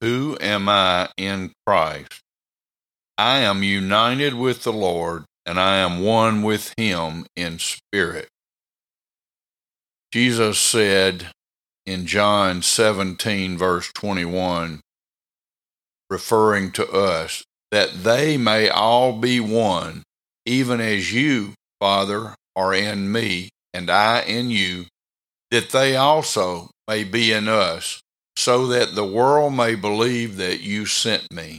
Who am I in Christ? I am united with the Lord, and I am one with him in spirit. Jesus said in John 17, verse 21, referring to us, that they may all be one, even as you, Father, are in me, and I in you, that they also may be in us, so that the world may believe that you sent me.